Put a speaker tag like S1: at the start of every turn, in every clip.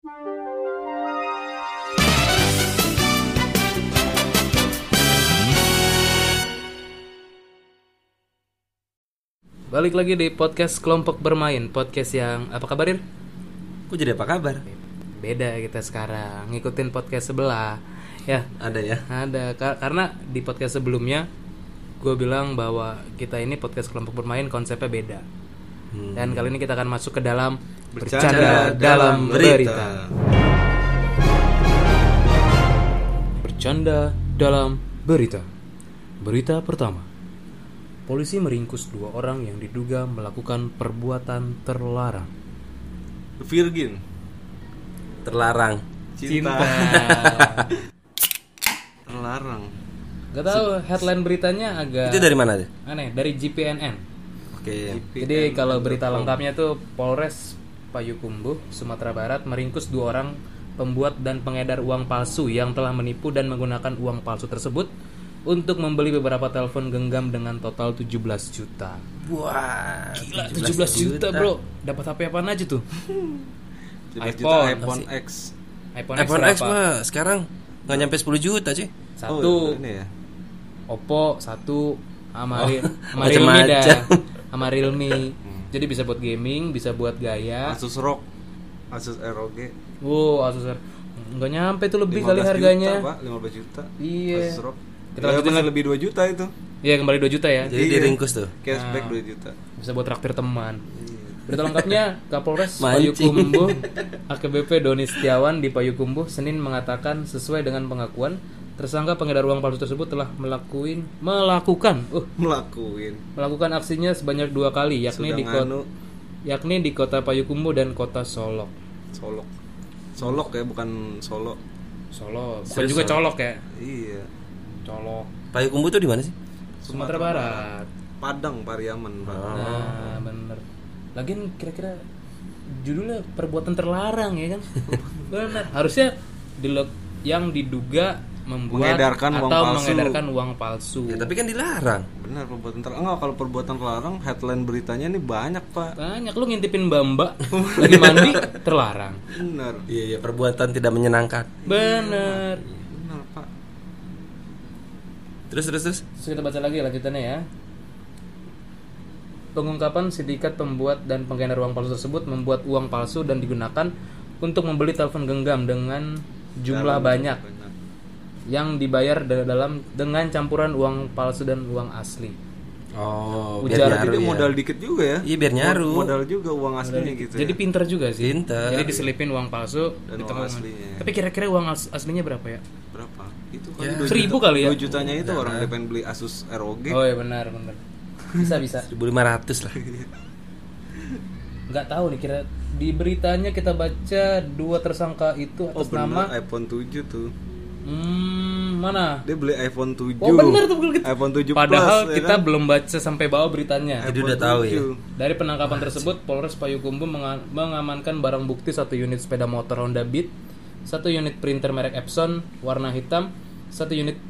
S1: Balik lagi di podcast kelompok bermain Podcast yang apa kabar Ir?
S2: Kok jadi apa kabar?
S1: Beda kita sekarang Ngikutin podcast sebelah Ya
S2: Ada ya?
S1: ada Ka- Karena di podcast sebelumnya Gue bilang bahwa kita ini podcast kelompok bermain konsepnya beda
S2: Hmm.
S1: Dan kali ini kita akan masuk ke dalam
S2: Bercanda dalam berita.
S1: Bercanda dalam berita Berita pertama Polisi meringkus dua orang yang diduga melakukan perbuatan terlarang
S3: Virgin
S2: Terlarang.
S3: Cinta, Terlarang
S1: Gak tahu headline beritanya agak
S2: Itu dari mana aja?
S1: aneh dari GPNN.
S2: Oke.
S1: Jadi kalau berita lengkapnya tuh Polres Payakumbuh Sumatera Barat meringkus dua orang pembuat dan pengedar uang palsu yang telah menipu dan menggunakan uang palsu tersebut untuk membeli beberapa telepon genggam dengan total 17 juta.
S2: Wah.
S1: Gila, 17 juta, Bro. Dapat HP apaan aja tuh?
S3: 17
S1: iPhone.
S3: juta iPhone X
S1: iPhone,
S2: iPhone
S1: X
S2: X mah sekarang nggak nyampe 10 juta sih.
S1: Satu
S3: Oh, ini ya
S1: Oppo satu sama,
S2: Oh,
S1: Realme dah sama Realme jadi bisa buat gaming bisa buat gaya.
S3: Asus ROG Asus ROG
S1: wow Asus R- nggak nyampe tuh lebih
S3: 15
S1: kali harganya
S3: juta, Pak. 15 juta.
S1: Iya.
S3: Asus ROG
S1: Kita
S3: Ya,
S1: lanjutin
S3: lebih 2 juta itu.
S1: Iya kembali 2 juta ya.
S2: Jadi
S3: Iya.
S2: diringkus tuh.
S3: Cashback
S1: Nah.
S3: 2 juta.
S1: Bisa buat traktir teman. Berita lengkapnya Kapolres. Payukumbuh AKBP Doni Setiawan di Payukumbuh Senin mengatakan sesuai dengan pengakuan tersangka pengedar uang palsu tersebut telah melakuin melakukan uh,
S3: Melakuin
S1: melakukan aksinya sebanyak dua kali yakni
S3: Sudah
S1: di kota
S3: nganu
S1: yakni di kota Payukumbuh dan kota Solok.
S3: Solok Solok ya bukan Solo
S1: Solo, bukan juga colok ya.
S3: Iya
S1: Colok.
S2: Payakumbuh tuh di mana sih?
S1: Sumatera Barat.
S3: Padang Pariaman Pak.
S1: Nah, bener. Lagian kira-kira judulnya perbuatan terlarang ya kan? bener. Harusnya dilek yang diduga membuat
S3: Mengedarkan uang
S1: atau
S3: palsu.
S1: mengedarkan uang palsu.
S2: Ya, tapi kan dilarang.
S3: Benar perbuatan terlarang Enggak kalau perbuatan terlarang headline beritanya ini banyak Pak
S1: Banyak lu ngintipin mbak-mbak lagi mandi terlarang.
S3: Benar
S2: Iya, iya, perbuatan tidak menyenangkan.
S1: Bener.
S3: Benar Pak
S2: Terus terus terus.
S1: Terus kita baca lagi lanjutannya ya. Pengungkapan sindikat pembuat dan pengedar uang palsu tersebut membuat uang palsu dan digunakan untuk membeli telepon genggam dengan jumlah banyak
S3: Banyak.
S1: Yang dibayar da- dalam dengan campuran uang palsu dan uang asli.
S2: Oh,
S1: Ujar
S2: biar nyaru
S3: Jadi
S2: ya.
S3: modal dikit juga ya
S2: Iya, biar nyaru.
S3: Modal juga uang aslinya gitu
S1: Jadi
S3: ya.
S1: pinter juga sih.
S2: Pinter.
S1: Jadi diselipin uang palsu
S3: Dan
S1: di
S3: uang
S1: tengah-
S3: aslinya.
S1: Tapi kira-kira uang as- aslinya berapa ya?
S3: Berapa? Itu kan
S2: Ya.
S1: Seribu
S3: juta-
S1: kali ya?
S3: dua jutanya itu orang dia pengen beli Asus ROG
S1: Oh ya benar benar. Bisa bisa.
S2: 1500 lah.
S1: Nggak tahu nih kira di beritanya kita baca dua tersangka itu
S3: Oh
S1: atas
S3: bener
S1: nama
S3: iPhone 7 tuh
S1: Hmm, mana?
S3: Dia beli iPhone 7
S1: Oh benar tuh betul.
S3: iPhone 7
S1: Padahal
S3: Plus, ya
S1: kita
S3: kan?
S1: belum baca sampai bawah beritanya.
S2: Jadi udah tahu ya.
S3: 7.
S1: Dari penangkapan tersebut, Polres Payakumbuh menga- mengamankan barang bukti satu unit sepeda motor Honda Beat, satu unit printer merek Epson warna hitam, satu unit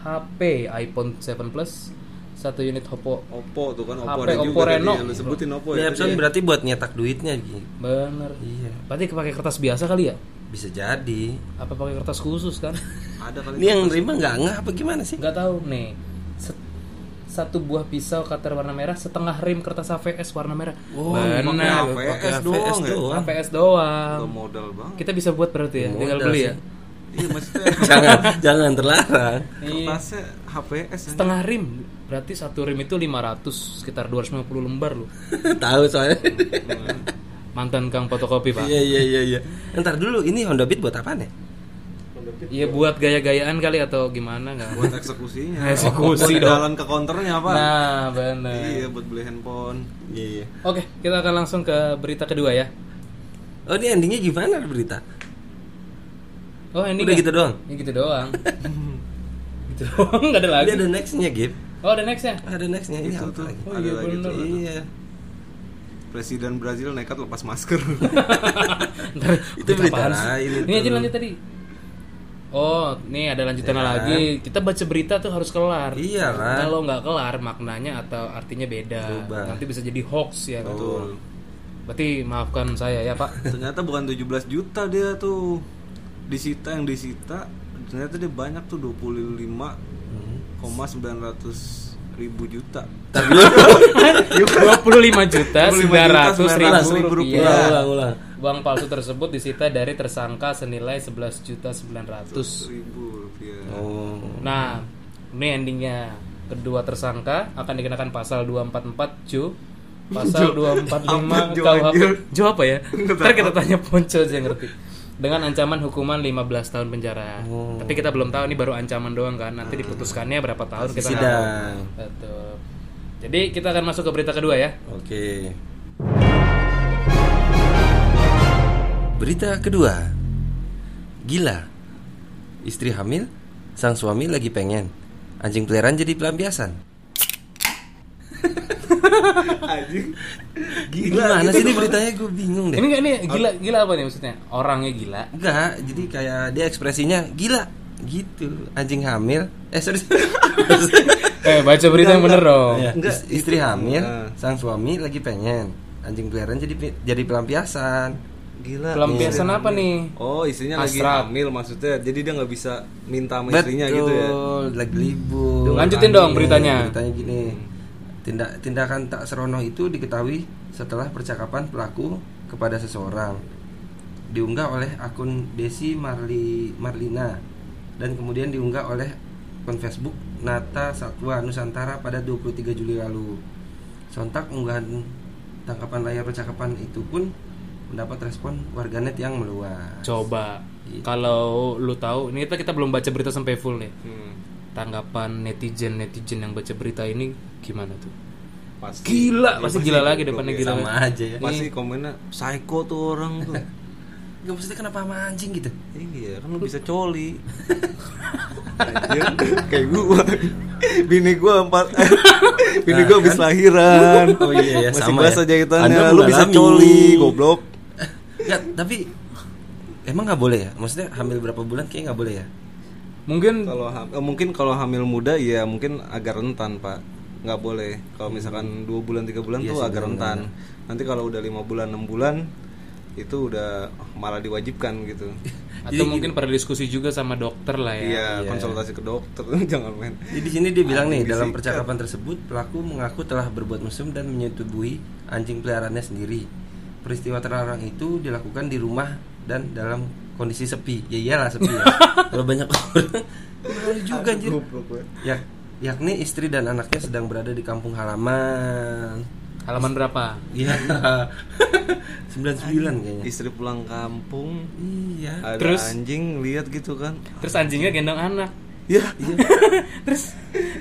S1: HP iPhone 7 Plus, satu unit Oppo.
S3: Oppo tuh kan Oppo
S1: HP
S3: ada
S1: Oppo
S3: juga
S1: Reno.
S3: tadi, Lu sebutin Oppo
S2: Ya,
S3: ya
S2: Epson berarti buat nyetak duitnya gitu.
S1: Bener.
S2: Iya.
S1: Berarti pakai kertas biasa kali ya?
S2: Bisa jadi.
S1: Apa pakai kertas khusus kan?
S3: Ada kali
S2: Ini yang nerima nggak nggak apa gimana sih?
S1: Nggak tahu nih. Set- satu buah pisau cutter warna merah, setengah rim kertas AVS warna merah.
S2: Oh,
S3: pakai
S2: Pakai
S3: AVS doang ya?
S2: doang.
S1: AVS doang.
S3: Lo modal banget
S1: Kita bisa buat berarti ya, tinggal beli
S2: sih.
S1: ya.
S3: Iya maksudnya
S2: jangan jangan terlarang.
S1: Iya.
S3: kertasnya HPS aja.
S1: Setengah rim. Berarti satu rim itu 500, sekitar 250 lembar loh.
S2: Tahu soalnya.
S1: Mantan Kang fotokopi, Pak.
S2: Iya iya iya iya. Ntar dulu ini Honda Beat buat apa nih?
S1: Iya buat gaya-gayaan kali atau gimana nggak?
S3: buat eksekusinya
S1: Eksekusi
S3: buat
S1: dong.
S3: jalan ke counternya apa
S1: Nah, benar.
S3: iya buat beli handphone
S2: Iya iya.
S1: Oke, kita akan langsung ke berita kedua ya.
S2: Oh ini endingnya gimana berita?
S1: Oh, ini
S2: Udah gitu doang.
S1: Ini gitu doang. gitu doang, nggak ada lagi.
S2: Ini ada nextnya Gip.
S1: Oh, ada next ya?
S2: Ada nextnya ini
S3: Itu
S2: apa
S3: tuh.
S2: lagi?
S1: Oh,
S3: Ada
S1: iya
S3: lagi
S1: bener.
S3: tuh.
S2: Iya.
S3: Presiden Brazil nekat lepas masker
S1: Ntar,
S2: Itu berita lain
S1: Ini aja lanjut tadi. Oh, nih ada lanjutannya
S2: Ya.
S1: lagi. Kita baca berita tuh harus kelar.
S2: Iya lah.
S1: Kalau nggak kelar maknanya atau artinya beda.
S2: Berubah.
S1: Nanti bisa jadi hoax ya kan.
S3: betul
S1: Berarti maafkan saya ya Pak.
S3: Ternyata bukan 17 juta dia tuh disita yang disita. Ternyata dia banyak tuh 25,900 ribu juta.
S1: 25 juta 900 ribu
S3: 900.000
S1: rupiah.
S2: Ulang, ulang, ulang.
S1: Uang palsu tersebut disita dari tersangka senilai 11 juta 900.
S3: ribu rupiah.
S2: Oh.
S1: Nah, ini endingnya kedua tersangka akan dikenakan pasal 244 Ju pasal 245
S3: Apa, Ju,
S1: KUHP? Ju apa ya? Ntar kita tanya Ponco aja yang ngerti dengan ancaman hukuman 15 tahun penjara.
S2: Oh.
S1: Tapi kita belum tahu ini baru ancaman doang kan. Nanti diputuskannya berapa tahun kita nggak tahu.
S2: Sidang.
S1: Betul. Jadi kita akan masuk ke berita kedua ya.
S2: Oke. Berita kedua. Gila. Istri hamil, sang suami lagi pengen. Anjing peliharaan jadi pelampiasan.
S3: Anjing.
S2: Gimana sih ini beritanya gue bingung deh.
S1: Ini nggak ini gila gila apa nih maksudnya? Orangnya gila.
S2: Enggak, jadi kayak dia ekspresinya gila gitu. Anjing hamil. Eh sorry.
S1: Eh baca berita yang bener dong.
S3: Enggak.
S2: is- istri hamil,
S3: Nah.
S2: sang suami lagi pengen. Anjing peliharaan jadi jadi pelampiasan.
S3: Gila.
S1: Pelampiasan
S3: Iya.
S1: apa nih?
S3: Oh, istrinya lagi
S1: Hasrat.
S3: hamil maksudnya. Jadi dia nggak bisa minta sama istrinya gitu ya.
S2: lagi libur.
S1: Lanjutin dong
S2: Nih,
S1: beritanya.
S2: Beritanya gini. Tindak tindakan tak serono itu diketahui setelah percakapan pelaku kepada seseorang. Diunggah oleh akun Desi Marli Marlina dan kemudian diunggah oleh akun Facebook Nata Satwa Nusantara pada 23 Juli lalu. Sontak unggahan tangkapan layar percakapan itu pun mendapat respon warganet yang meluas.
S1: Coba
S2: Gitu.
S1: kalau lu tahu, ini kita kita belum baca berita sampai full nih.
S3: Hmm.
S1: Tanggapan netizen netizen yang baca berita ini gimana tuh?
S3: Pasti.
S1: Gila, pasti gila lagi depannya
S3: ya.
S1: gila.
S2: Sama aja ya.
S3: Pasti komennya psycho tuh orang tuh.
S2: Gak maksudnya kenapa sama anjing gitu?
S3: iya, kan lu bisa coli. Anjir, kayak gua. Bini gua empat Bini gua habis lahiran.
S2: Oh iya, ya,
S3: Masih
S2: sama
S3: basah
S2: ya.
S3: jahitannya. Lu bisa coli, goblok.
S2: Enggak, tapi emang nggak boleh ya? Maksudnya hamil berapa bulan kayak nggak boleh ya?
S1: Mungkin
S3: Kalau ham- eh, mungkin kalau hamil muda ya mungkin agak rentan pak, nggak boleh. Kalau misalkan dua bulan tiga bulan
S2: Iya
S3: tuh
S2: sih,
S3: agak rentan. Nanti kalau udah lima bulan enam bulan itu udah malah diwajibkan gitu.
S1: atau mungkin pada diskusi juga sama dokter lah ya.
S3: Iya
S2: Iya.
S3: konsultasi ke dokter jangan main.
S2: Jadi di sini dia bilang nih dalam
S3: disikat.
S2: percakapan tersebut pelaku mengaku telah berbuat mesum dan menyetubuhi anjing peliharaannya sendiri. Peristiwa terlarang itu dilakukan di rumah dan dalam kondisi sepi. Ya iyalah sepi ya. Kalau banyak orang malu juga anjir. Ya, yakni istri dan anaknya sedang berada di kampung halaman.
S1: Halaman berapa?
S2: Iya. 99 kayaknya.
S3: Istri pulang kampung
S2: Iya.
S3: ada
S1: Terus?
S3: anjing lihat gitu kan.
S1: Terus anjingnya gendong anak.
S3: Ya,
S1: terus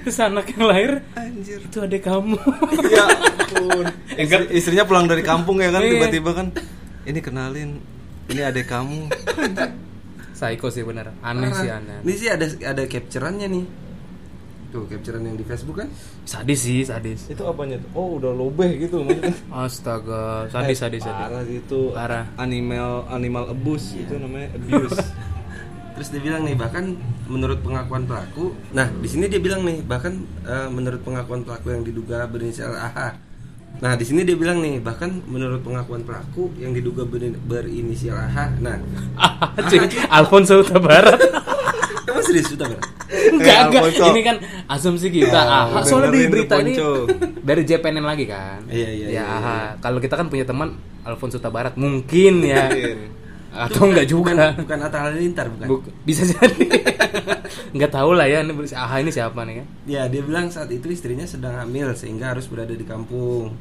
S1: terus anak yang lahir
S3: anjir.
S1: itu adek kamu.
S3: ya ampun.
S1: Enggak.
S3: Istri- istrinya pulang dari kampung ya kan
S1: Iya.
S3: tiba-tiba kan ini kenalin ini adek kamu.
S1: Psycho sih bener. Aneh
S2: Parah.
S1: sih aneh.
S2: Ini sih ada ada capturannya nih. Tuh, capturan yang di Facebook kan?
S1: Sadis sih, sadis.
S3: Itu apanya tuh? Oh, udah lobeh gitu maksudnya.
S1: Astaga, sadis sadis sadis.
S3: Parah itu
S1: Parah.
S3: animal animal abuse itu namanya abuse.
S2: Terus dia bilang nih bahkan menurut pengakuan pelaku, nah di sini dia bilang nih bahkan eh, menurut pengakuan pelaku yang diduga berinisial AH. Nah di sini dia bilang nih bahkan menurut pengakuan pelaku yang diduga berin- berinisial AH. Nah,
S1: Ah, cuy, Alfonso Huta Barat.
S2: kamu serius sudah Ber?
S1: enggak, enggak. Ini kan asumsi kita. Ah, soalnya di berita ini dari JPNN lagi kan.
S2: Iya, iya,
S1: Ya,
S2: iya,
S1: aha. Kalau kita kan punya teman Alfonso Huta Barat, mungkin ya. Atau enggak juga.
S2: Bukan, bukan Atta Halilintar bukan?
S1: Buk- bisa jadi. Enggak tahu lah ya ini aha ini siapa nih kan.
S2: Ya, dia bilang saat itu istrinya sedang hamil sehingga harus berada di kampung.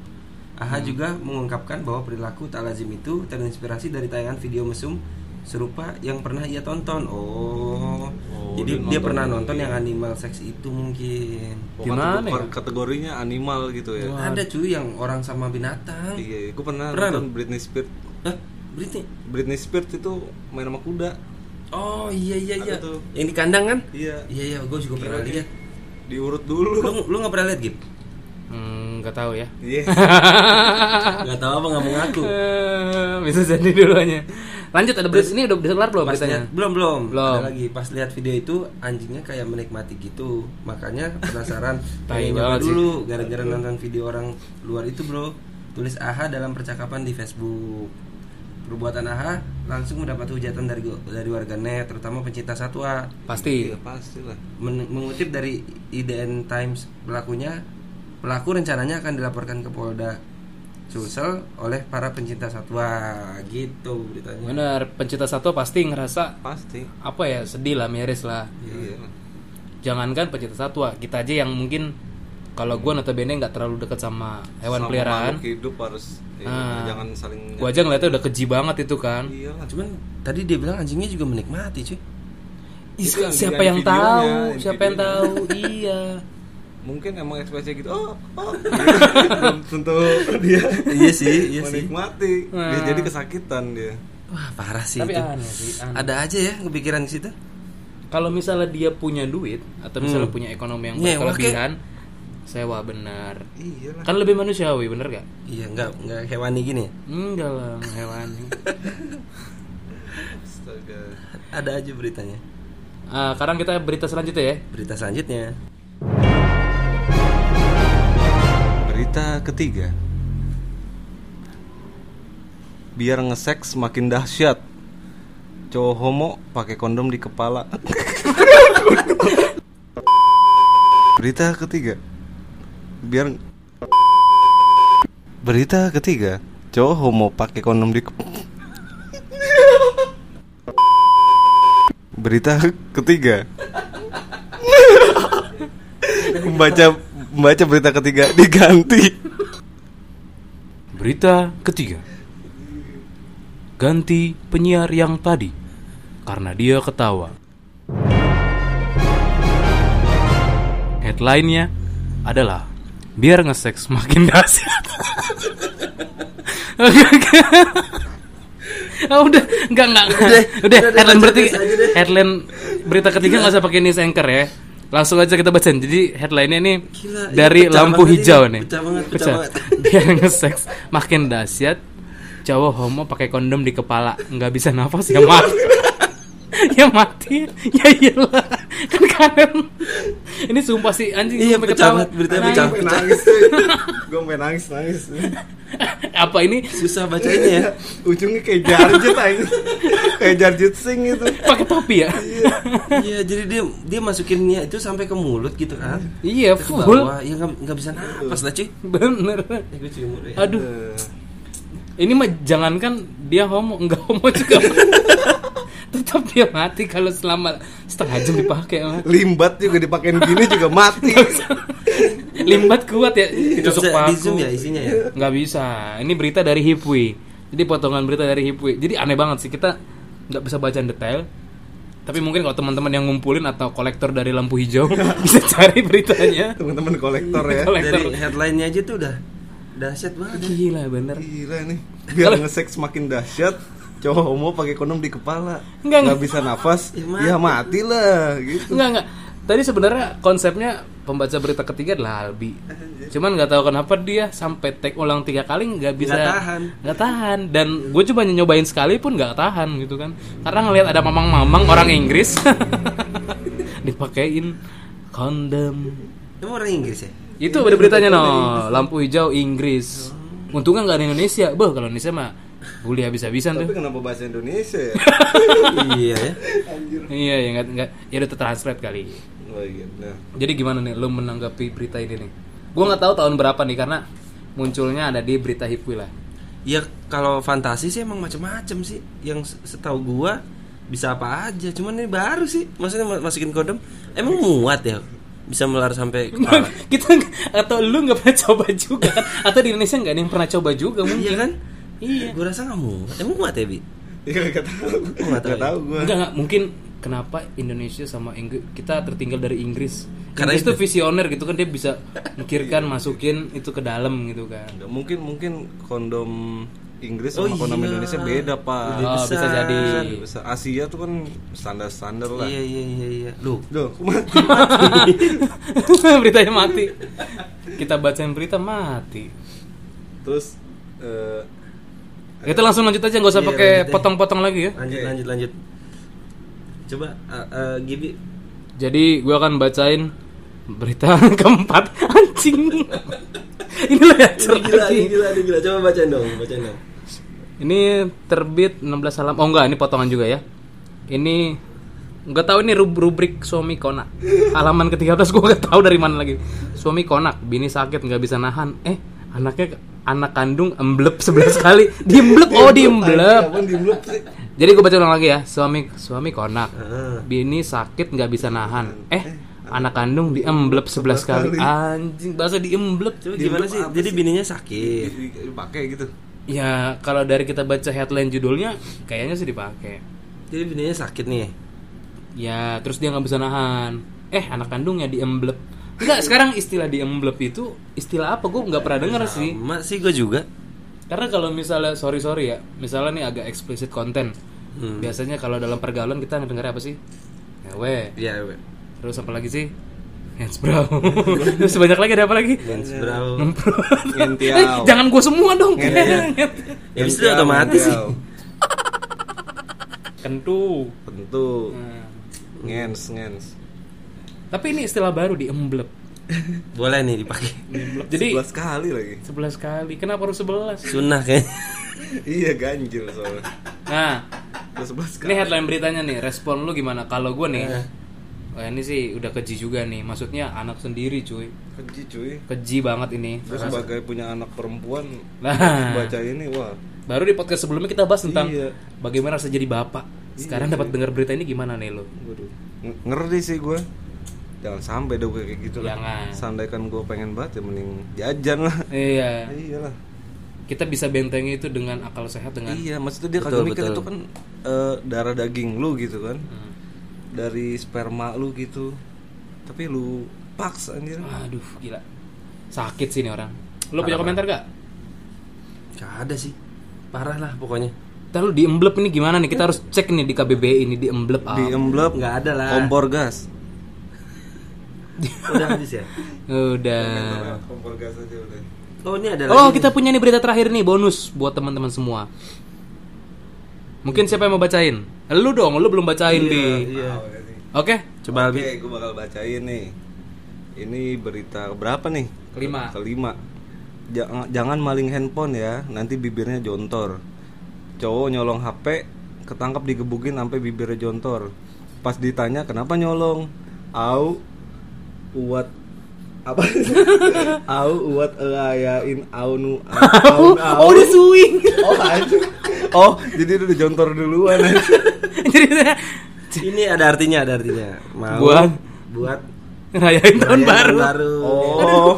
S2: AHA juga mengungkapkan bahwa perilaku tak lazim itu terinspirasi dari tayangan video mesum serupa yang pernah ia tonton. Oh,
S3: Oh,
S2: jadi
S3: dia
S2: dia pernah
S3: lagi.
S2: nonton yang animal sex itu mungkin.
S3: Oh,
S1: Gimana
S3: kategori-
S1: ya?
S3: Kategorinya animal gitu ya.
S2: Ada cuy yang orang sama binatang.
S3: Iya, gue pernah,
S2: Pernah
S3: nonton Britney Spears.
S2: Hah? Britney?
S3: Britney Spears itu main sama kuda.
S2: Oh iya iya iya.
S3: Tuh.
S2: Yang di kandang kan?
S3: Iya.
S2: Iya iya, gue juga pernah lihat.
S3: Diurut dulu.
S2: Lu lu nggak pernah lihat Gip?
S1: Hmm, enggak tahu ya.
S3: Iya.
S2: Nggak tahu apa nggak mau ngaku.
S1: Eh, bisa jadi dulunya. Lanjut ada berita ini udah udah kelar belum beritanya?
S2: belum belum
S1: Belum.
S2: Ada lagi pas lihat video itu anjingnya kayak menikmati gitu makanya penasaran pengen nyoba dulu gara-gara nonton video orang luar itu bro tulis AHA dalam percakapan di Facebook. Perbuatan AHA langsung mendapat hujatan dari dari warganet, terutama pencinta satwa.
S1: Pasti.
S3: Iya pastilah.
S2: Men- mengutip dari IDN Times pelakunya, pelaku rencananya akan dilaporkan ke Polda Sulsel oleh para pencinta satwa. Gitu beritanya.
S1: Bener, pencinta satwa pasti ngerasa
S3: Pasti.
S1: apa ya sedih lah, miris lah.
S3: Iya.
S1: Jangankan pencinta satwa, kita aja yang mungkin kalau gue notabene nggak terlalu dekat sama hewan
S3: Sama
S1: peliharaan,
S3: hidup harus ya,
S1: Ah.
S3: jangan saling
S1: gue aja ngeliatnya udah keji banget itu kan.
S3: Iya lah.
S2: Cuman tadi dia bilang anjingnya juga menikmati, cuy.
S1: Ih,
S3: Itu yang
S1: siapa yang
S3: videonya,
S1: tahu? Siapa yang tahu? iya.
S3: Mungkin emang ekspresinya gitu. Oh, oh. Tentu dia
S2: iya sih, iya sih.
S3: menikmati. Dia
S1: Nah.
S3: jadi kesakitan dia.
S2: Wah, parah sih
S1: Tapi
S2: itu.
S1: aneh sih, aneh.
S2: Ada aja ya kepikiran ke situ.
S1: Kalau misalnya dia punya duit atau misalnya
S2: Hmm.
S1: punya ekonomi yang
S2: Nyewa,
S1: berkelebihan, sewa benar.
S3: Iya.
S1: Kan lebih manusiawi, bener gak?
S2: Iya, enggak enggak hewani gini ya.
S1: Enggak lah, hewan.
S3: Astaga.
S2: Ada aja beritanya.
S1: Ah, sekarang kita berita selanjutnya ya.
S2: Berita selanjutnya.
S3: Berita ketiga. Biar ngeseks makin dahsyat. Cowok homo pakai kondom di kepala. Berita ketiga. Biar Berita ketiga. Cowok homo pakai kondom di. Berita ketiga. membaca membaca berita ketiga diganti.
S1: Berita ketiga. Ganti penyiar yang tadi karena dia ketawa. Headline-nya adalah biar nge-sex makin dahsyat. Ah, udah. Enggak enggak udah, udah,
S2: udah,
S1: headline berarti headline berita ketiga nggak usah pakai news anchor ya. Langsung aja kita bacain. Jadi headline-nya ini
S2: Gila,
S1: dari
S2: pecah
S1: lampu
S2: banget
S1: hijau
S2: ini.
S1: nih.
S2: Pecah banget, pecah banget.
S1: biar nge-sex makin dahsyat. Cowok homo pakai kondom di kepala. Nggak bisa nafas ya mati ya mati. Ya iyalah. Kan kanan ini sumpah sih anjing
S2: Iya, pecah
S1: ketawa.
S2: banget, beritanya
S1: Nangis.
S2: pecah.
S3: Gue nangis Gue sampai nangis nangis.
S1: Apa ini?
S2: Susah bacanya ya.
S3: Ujungnya kayak jarjet aja Kayak jarjet sing itu.
S1: Pakai topi ya?
S2: Iya, jadi dia dia masukinnya itu sampai ke mulut gitu kan.
S1: iya full.
S2: bawah, ya nggak nggak bisa napas lah cuy.
S1: bener.
S2: Dulu ya.
S1: aduh. Ini mah jangankan dia homo enggak homo juga tetap dia mati kalau selama setengah jam dipakai.
S3: Limbat juga dipakein gini juga mati.
S1: Limbat kuat ya
S2: di zoom
S1: paku.
S2: ya isinya ya.
S1: nggak bisa. Ini berita dari Hipwi. Jadi potongan berita dari Hipwi. Jadi aneh banget sih kita nggak bisa baca detail. Tapi mungkin kalau teman-teman yang ngumpulin atau kolektor dari lampu hijau bisa cari beritanya.
S3: Teman-teman kolektor ya.
S1: Kolektor.
S2: Dari headline-nya aja tuh udah dahsyat banget.
S1: gila bener.
S3: Gila nih Biar nge-sex makin dahsyat Cowok homo pakai kondom di kepala
S1: Enggak,
S3: Nggak bisa nafas
S2: Ya, mati.
S3: Ya mati lah gitu
S1: Enggak enggak. Tadi sebenarnya konsepnya pembaca berita ketiga adalah Albi. Cuman nggak tahu kenapa dia sampai take ulang tiga kali nggak bisa
S2: Nggak tahan.
S1: nggak tahan. Dan gue coba nyobain sekali pun nggak tahan gitu kan. Karena ngelihat ada mamang-mamang orang Inggris dipakein kondom.
S2: Emang orang Inggris ya?
S1: Itu ada beritanya no, lampu hijau Inggris. Untungnya nggak di Indonesia. Boh kalau Indonesia mah bully habis-habisan
S3: Tapi
S1: tuh.
S3: kenapa bahasa Indonesia ya?
S2: iya ya.
S1: Iya ya nggak nggak ya udah translate kali.
S3: Oh iya nah.
S1: Jadi gimana nih lo menanggapi berita ini nih? Gue nggak tahu tahun berapa nih karena munculnya ada di berita Hipwi lah.
S2: Ya kalau fantasi sih emang macem-macem sih. Yang se- setahu gua bisa apa aja. Cuman ini baru sih. Maksudnya ma- masukin kondom. Emang muat ya? Bisa melar sampai kepala.
S1: Kita atau lu nggak pernah coba juga kan? Atau di Indonesia nggak ada yang pernah coba juga mungkin
S2: Iya kan?
S1: Iya.
S2: Gua rasa nggak muat. Emang muat ya, Bi?
S3: Iya gak tahu
S2: nggak tahu
S3: Gak
S2: ya?
S3: tahu gue
S1: Enggak, enggak mungkin kenapa Indonesia sama Inggris kita tertinggal dari Inggris.
S2: Karena
S1: Inggris itu
S2: itu.
S1: visioner gitu kan dia bisa mikirkan masukin itu ke dalam gitu kan.
S3: Mungkin mungkin kondom Inggris
S2: Oh
S3: sama kondom
S2: iya.
S3: Indonesia beda pak
S2: Lebih
S1: Oh, bisa
S2: besar.
S1: jadi.
S3: Lebih besar. Asia tuh kan standar-standar lah
S2: Iya iya iya iya. Loh,
S3: Duh, mati.
S1: Beritanya mati. Kita bacain berita mati.
S3: Terus eh,
S1: Kita langsung lanjut aja nggak usah
S2: Iya,
S1: pakai potong-potong lagi ya.
S2: lanjut
S3: Oke.
S2: lanjut lanjut. Coba uh, uh, Gibi
S1: Jadi gue akan bacain Berita keempat anjing. Ini lo ya
S2: Ini gila, ini gila, ini gila. Coba bacain dong, bacain dong.
S1: Ini terbit 16 halaman. Oh enggak, ini potongan juga ya. Ini nggak tahu ini rub- rubrik suami konak. Halaman ke-13 gua nggak tahu dari mana lagi. Suami konak, bini sakit nggak bisa nahan. Eh, anaknya anak kandung emblep 11 kali. Diemblep, oh diemblep.
S3: Sih?
S1: Jadi gue baca ulang lagi ya. Suami suami konak. Bini sakit nggak bisa nahan. Eh, anak kandung diemblep 11 kali. Anjing, bahasa diemblep. Coba
S2: Gimana sih? Jadi bininya sakit.
S3: Dipakai gitu.
S1: Ya, kalau dari kita baca headline judulnya kayaknya sih dipakai.
S2: Jadi bininya sakit nih.
S1: Ya, terus dia nggak bisa nahan. Eh, anak kandungnya diemblep. Enggak, sekarang istilah diemblep itu istilah apa? Gue nggak pernah denger sih.
S2: Sama sih gue juga.
S1: Karena kalau misalnya sorry sorry ya, misalnya nih agak explicit konten.
S2: Hmm.
S1: Biasanya kalau dalam pergaulan kita ngedenger apa sih? Ewe.
S2: Iya, we.
S1: Terus apa lagi sih? Hands. Terus banyak lagi ada apa lagi?
S2: Mens bro.
S3: Ngentiau.
S1: Eh, jangan gue semua dong.
S2: Ya itu otomatis sih.
S1: Kentu.
S3: Tentu.
S1: Nah,
S3: Ngens, ngens.
S1: Tapi ini istilah baru di emblep.
S2: Boleh nih dipakai.
S1: Emblep. Jadi
S3: 11 kali lagi.
S1: 11 kali. Kenapa harus 11?
S2: Sunnah kayak.
S3: iya ganjil soalnya.
S1: Nah,
S3: Udah 11 kali.
S1: ini headline beritanya nih. Respon lu gimana? Kalau gue nih, wah ini sih udah keji juga nih. Maksudnya anak sendiri cuy.
S3: Keji cuy.
S1: Keji banget ini.
S3: Terus sebagai punya anak perempuan
S1: Nah,
S3: baca ini wah
S1: baru di podcast sebelumnya kita bahas tentang
S3: Iya.
S1: bagaimana rasa jadi bapak. Sekarang dapat dengar berita ini gimana nih lo?
S3: ngeri sih gue jangan sampai dong kayak gitu lah
S1: Jangan.
S3: Seandainya gue pengen banget ya mending jajan lah
S1: Iya.
S3: iyalah
S1: Kita bisa bentengi itu dengan akal sehat dengan
S3: iya maksudnya dia kagak mikir itu kan eh, darah daging lu gitu kan
S1: Hmm.
S3: dari sperma lu gitu tapi lu paksa anjir
S1: Aduh, gila. Sakit sih ini orang. Lo punya komentar gak?
S2: Gak ada sih. Parah lah pokoknya.
S1: Ntar lu di emblep ini gimana nih? Kita harus cek nih di KBBI ini di emblep
S3: di emblep
S2: Nggak ada lah.
S3: kompor gas
S2: Udah habis ya.
S1: Udah.
S3: kompor gas aja udah
S2: Oh ini ada
S1: Oh,
S2: lagi.
S1: kita punya nih berita terakhir nih bonus buat teman-teman semua. Mungkin siapa yang mau bacain? Lu dong, lu belum bacain di.
S2: Iya.
S1: Oke.
S2: Coba
S3: Oke,
S2: Albi.
S3: gue bakal bacain nih. Ini berita berapa nih?
S1: Kelima.
S3: Kelima. Jangan, jangan maling handphone ya, nanti bibirnya jontor. Cowok nyolong HP, ketangkap digebukin sampai bibirnya jontor. Pas ditanya kenapa nyolong, au uat apa? au uat ayain au nu au
S1: Oh, udah swing.
S3: Oh, anjing. oh, jadi udah jontor duluan.
S1: Jadi
S2: Ini ada artinya, ada artinya. Mau
S1: Buat?
S2: buat
S1: ngerayain tahun
S2: merayakan
S1: baru.
S3: Oh.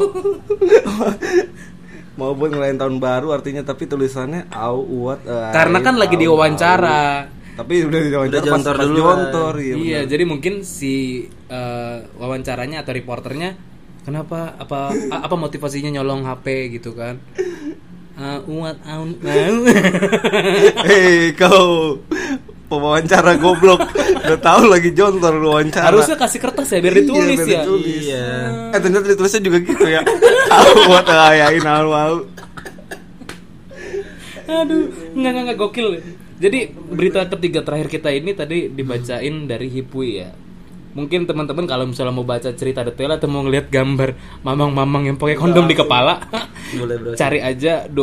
S3: Mau buat ngelain tahun baru artinya tapi tulisannya au uat eh,
S1: Karena kan lagi diwawancara.
S3: Tapi udah diwawancara
S2: Udah
S3: pas,
S2: jontor
S3: pas
S2: duluan.
S3: jontor iya.
S1: Iya, jadi mungkin si eh, wawancaranya atau reporternya kenapa apa a- apa motivasinya nyolong HP gitu kan? Uh, uat aun au.
S3: Hei kau pewawancara goblok udah tahu lagi jontor lu wawancara
S1: Harusnya kasih kertas ya biar ditulis
S3: Iya, biar
S1: ya.
S3: ditulis.
S2: Iya.
S3: eh ternyata ditulisnya juga gitu ya au uat ayain au
S1: Aduh, enggak enggak enggak gokil. Jadi berita ketiga terakhir kita ini tadi dibacain dari Hipui ya. Mungkin teman-teman kalau misalnya mau baca cerita detail atau mau ngeliat gambar mamang-mamang yang pakai kondom di kepala,
S2: Boleh bro.
S1: cari aja 25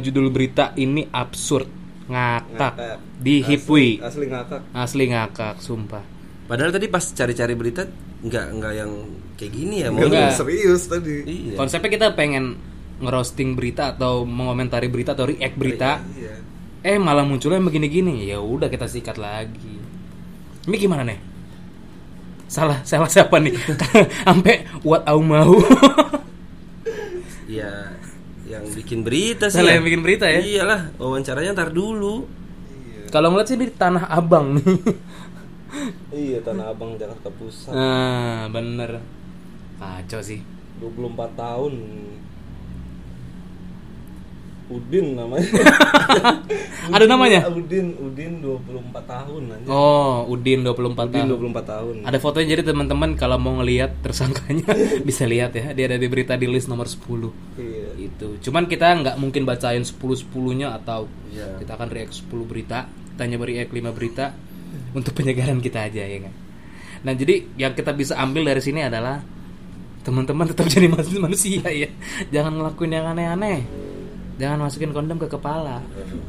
S1: judul berita ini absurd, ngakak
S3: Ngakak.
S1: di Hipui.
S3: asli ngakak
S1: Asli ngakak, sumpah.
S2: Padahal tadi pas cari-cari berita nggak nggak yang kayak gini ya mau.
S3: Serius tadi
S2: Iya.
S1: Konsepnya kita pengen ngerosting berita atau mengomentari berita atau react berita.
S3: iya
S1: Eh malah munculnya begini-gini. Ya udah kita sikat lagi. Ini gimana nih? Salah, salah siapa nih? Sampai what au mau.
S2: Iya. Yang bikin berita sih.
S1: Salah
S2: ya.
S1: yang bikin berita ya?
S2: Iyalah, wawancaranya ntar dulu.
S1: Kalau ngeliat sih di Tanah Abang nih.
S3: iya tanah abang jakarta pusat
S1: nah, bener. Kacau sih.
S3: 24 tahun Udin namanya
S1: Ada namanya?
S3: Udin Udin 24 tahun aja
S1: Oh, Udin 24
S3: Udin
S1: tahun.
S3: 24 tahun
S1: Ada fotonya jadi teman-teman kalau mau ngelihat tersangkanya bisa lihat ya. Dia ada di berita di list nomor 10.
S3: iya
S1: itu cuman kita nggak mungkin bacain 10 10 nya atau
S2: Iya.
S1: kita akan react 10 berita tanya react 5 berita untuk penyegaran kita aja ya kan nah jadi yang kita bisa ambil dari sini adalah teman-teman tetap jadi manusia ya jangan ngelakuin yang aneh-aneh jangan masukin kondom ke kepala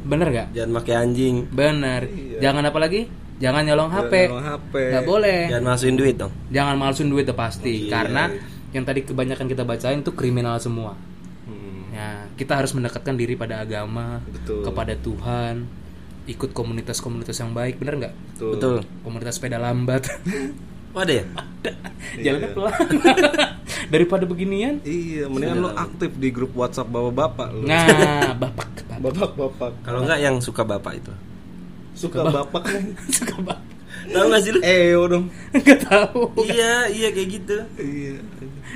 S1: bener gak
S2: Jangan pakai anjing.
S1: bener jangan apa lagi jangan nyolong hp
S3: nyolong HP.
S1: nggak boleh
S2: Jangan masukin duit dong.
S1: jangan malsuin duit tuh pasti
S2: Iya.
S1: karena yang tadi kebanyakan kita bacain tuh kriminal semua
S3: Hmm,
S1: ya kita harus mendekatkan diri pada agama
S3: Betul.
S1: kepada Tuhan ikut komunitas-komunitas yang baik bener nggak
S3: betul.
S2: Betul.
S1: komunitas sepeda lambat
S2: Oh, ada ya?
S1: jalannya pelan daripada beginian
S3: Iya, mendingan lu aktif di grup WhatsApp bapak-bapak lu.
S1: nah bapak bapak
S3: Bapak-bapak.
S2: Kalau enggak yang suka bapak itu.
S3: Suka bapak kan.
S1: suka bapak
S2: Tahu gak sih lu?
S3: Eh, dong.
S1: nggak tahu
S2: iya, iya kayak gitu.
S3: Iya.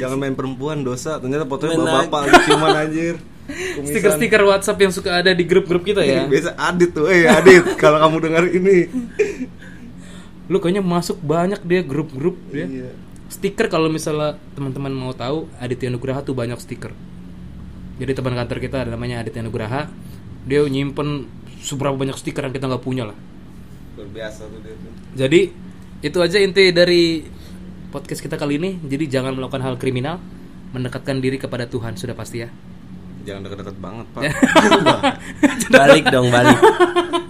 S3: Jangan main perempuan dosa. Ternyata fotonya
S2: Main
S3: bapak lagi ciuman anjir.
S1: Stiker-stiker WhatsApp yang suka ada di grup-grup kita ya
S3: Biasa Adit tuh. Eh, Adit, kalau kamu dengar ini.
S1: Lu kayaknya masuk banyak dia grup-grup dia
S3: Iya.
S1: stiker kalau misalnya teman-teman mau tahu Aditya Nugraha tuh banyak stiker jadi teman kantor kita ada namanya Aditya Nugraha dia nyimpen seberapa banyak stiker yang kita nggak punya lah
S3: Luar biasa tuh dia tuh.
S1: jadi itu aja inti dari podcast kita kali ini jadi jangan melakukan hal kriminal mendekatkan diri kepada Tuhan sudah pasti ya
S3: Jangan deket-deket banget, Pak.
S2: Balik dong, balik.